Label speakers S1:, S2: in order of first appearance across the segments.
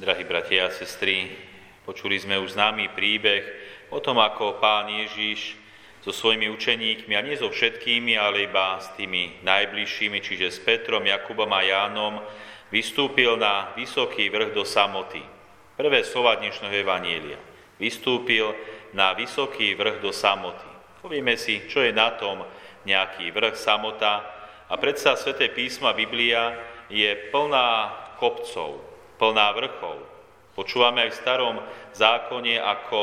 S1: Drahí bratia a sestry, počuli sme už známy príbeh o tom, ako pán Ježiš so svojimi učeníkmi, a nie so všetkými, ale iba s tými najbližšími, čiže s Petrom, Jakubom a Jánom, vystúpil na vysoký vrch do samoty. Prvé slova dnešného Evanielia. Vystúpil na vysoký vrch do samoty. Povieme si, čo je na tom nejaký vrch, samota. A predsa Sveté písma Biblia je plná kopcov, plná vrchov. Počúvame aj v starom zákone, ako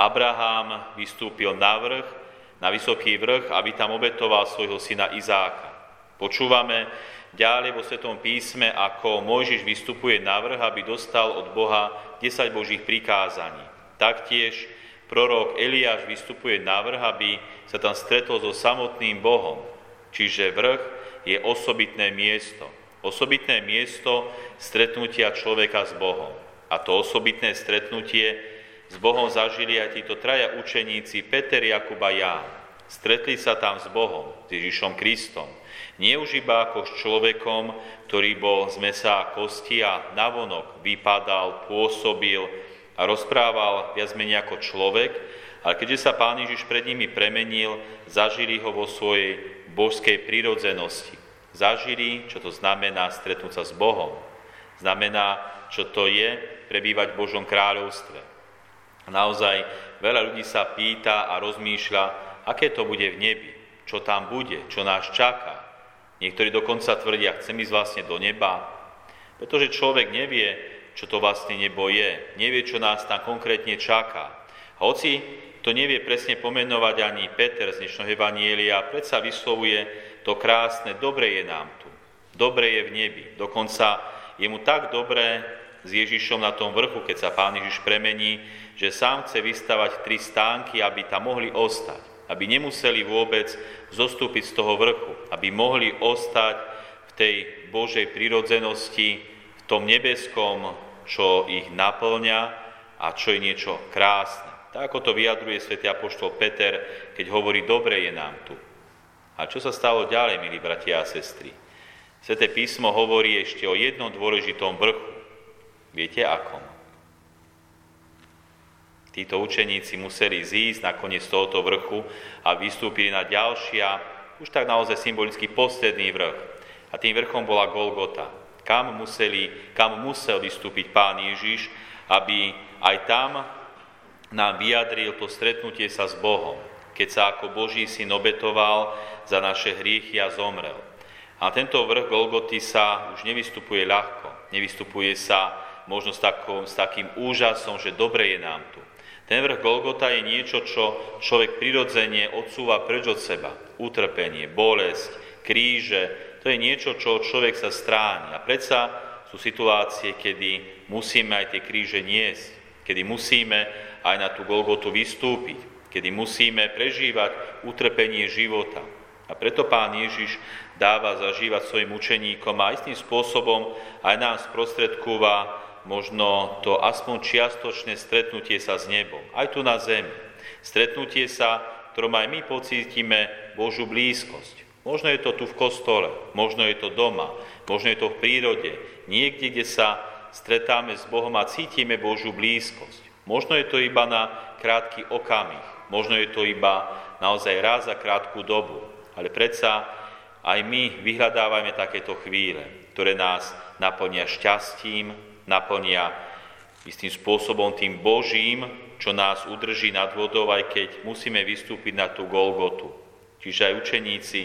S1: Abraham vystúpil na vrch, na vysoký vrch, aby tam obetoval svojho syna Izáka. Počúvame ďalej vo Svetom písme, ako Mojžiš vystupuje na vrch, aby dostal od Boha 10 Božích prikázaní. Taktiež prorok Eliáš vystupuje na vrch, aby sa tam stretol so samotným Bohom. Čiže vrch je osobitné miesto. Osobitné miesto stretnutia človeka s Bohom. A to osobitné stretnutie s Bohom zažili aj títo traja učeníci Peter, Jakub a Ján. Stretli sa tam s Bohom, s Ježišom Kristom. Nie už iba ako s človekom, ktorý bol z mesa a kosti a navonok vypadal, pôsobil a rozprával viac menej ako človek, ale keďže sa Pán Ježiš pred nimi premenil, zažili ho vo svojej božskej prírodzenosti zažili, čo to znamená stretnúť sa s Bohom. Znamená, čo to je prebývať v Božom kráľovstve. Naozaj veľa ľudí sa pýta a rozmýšľa, aké to bude v nebi, čo tam bude, čo nás čaká. Niektorí dokonca tvrdia, chcem ísť vlastne do neba, pretože človek nevie, čo to vlastne nebo je, nevie, čo nás tam konkrétne čaká. Hoci to nevie presne pomenovať ani Peter z dnešného Evanielia, predsa vyslovuje to krásne, dobre je nám tu, dobre je v nebi. Dokonca je mu tak dobré s Ježišom na tom vrchu, keď sa Pán Ježiš premení, že sám chce vystavať tri stánky, aby tam mohli ostať, aby nemuseli vôbec zostúpiť z toho vrchu, aby mohli ostať v tej Božej prirodzenosti, v tom nebeskom, čo ich naplňa a čo je niečo krásne. Tak ako to vyjadruje svätý Apoštol Peter, keď hovorí, dobre je nám tu. A čo sa stalo ďalej, milí bratia a sestry? Sveté písmo hovorí ešte o jednom dôležitom vrchu. Viete akom? Títo učeníci museli zísť nakoniec z tohoto vrchu a vystúpili na ďalšia, už tak naozaj symbolicky posledný vrch. A tým vrchom bola Golgota. Kam, museli, kam musel vystúpiť pán Ježiš, aby aj tam nám vyjadril to stretnutie sa s Bohom, keď sa ako Boží syn obetoval za naše hriechy a zomrel. A tento vrch Golgoty sa už nevystupuje ľahko. Nevystupuje sa možno s, takom, s takým úžasom, že dobre je nám tu. Ten vrch Golgota je niečo, čo človek prirodzene odsúva preč od seba. Utrpenie, bolesť, kríže, to je niečo, čo človek sa stráni. A predsa sú situácie, kedy musíme aj tie kríže niesť, kedy musíme aj na tú Golgotu vystúpiť, kedy musíme prežívať utrpenie života. A preto Pán Ježiš dáva zažívať svojim učeníkom a istým spôsobom aj nám sprostredkúva možno to aspoň čiastočné stretnutie sa s nebom, aj tu na zemi. Stretnutie sa, ktorom aj my pocítime Božú blízkosť. Možno je to tu v kostole, možno je to doma, možno je to v prírode, niekde, kde sa stretáme s Bohom a cítime Božú blízkosť. Možno je to iba na krátky okamih, možno je to iba naozaj raz za krátku dobu, ale predsa aj my vyhľadávame takéto chvíle, ktoré nás naplnia šťastím, naplnia istým spôsobom tým Božím, čo nás udrží nad vodou, aj keď musíme vystúpiť na tú Golgotu. Čiže aj učeníci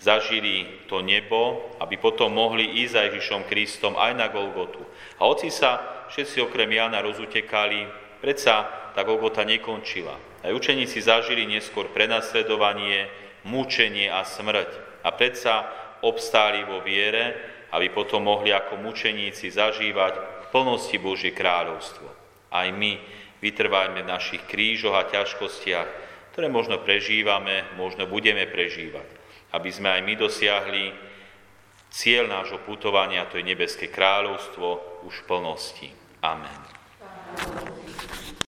S1: zažili to nebo, aby potom mohli ísť za Ježišom Kristom aj na Golgotu. A oci sa všetci okrem Jana rozutekali Predsa tá Golgota nekončila. Aj učeníci zažili neskôr prenasledovanie, mučenie a smrť. A predsa obstáli vo viere, aby potom mohli ako mučeníci zažívať v plnosti Božie kráľovstvo. Aj my vytrvajme v našich krížoch a ťažkostiach, ktoré možno prežívame, možno budeme prežívať, aby sme aj my dosiahli cieľ nášho putovania, to je nebeské kráľovstvo, už v plnosti. Amen.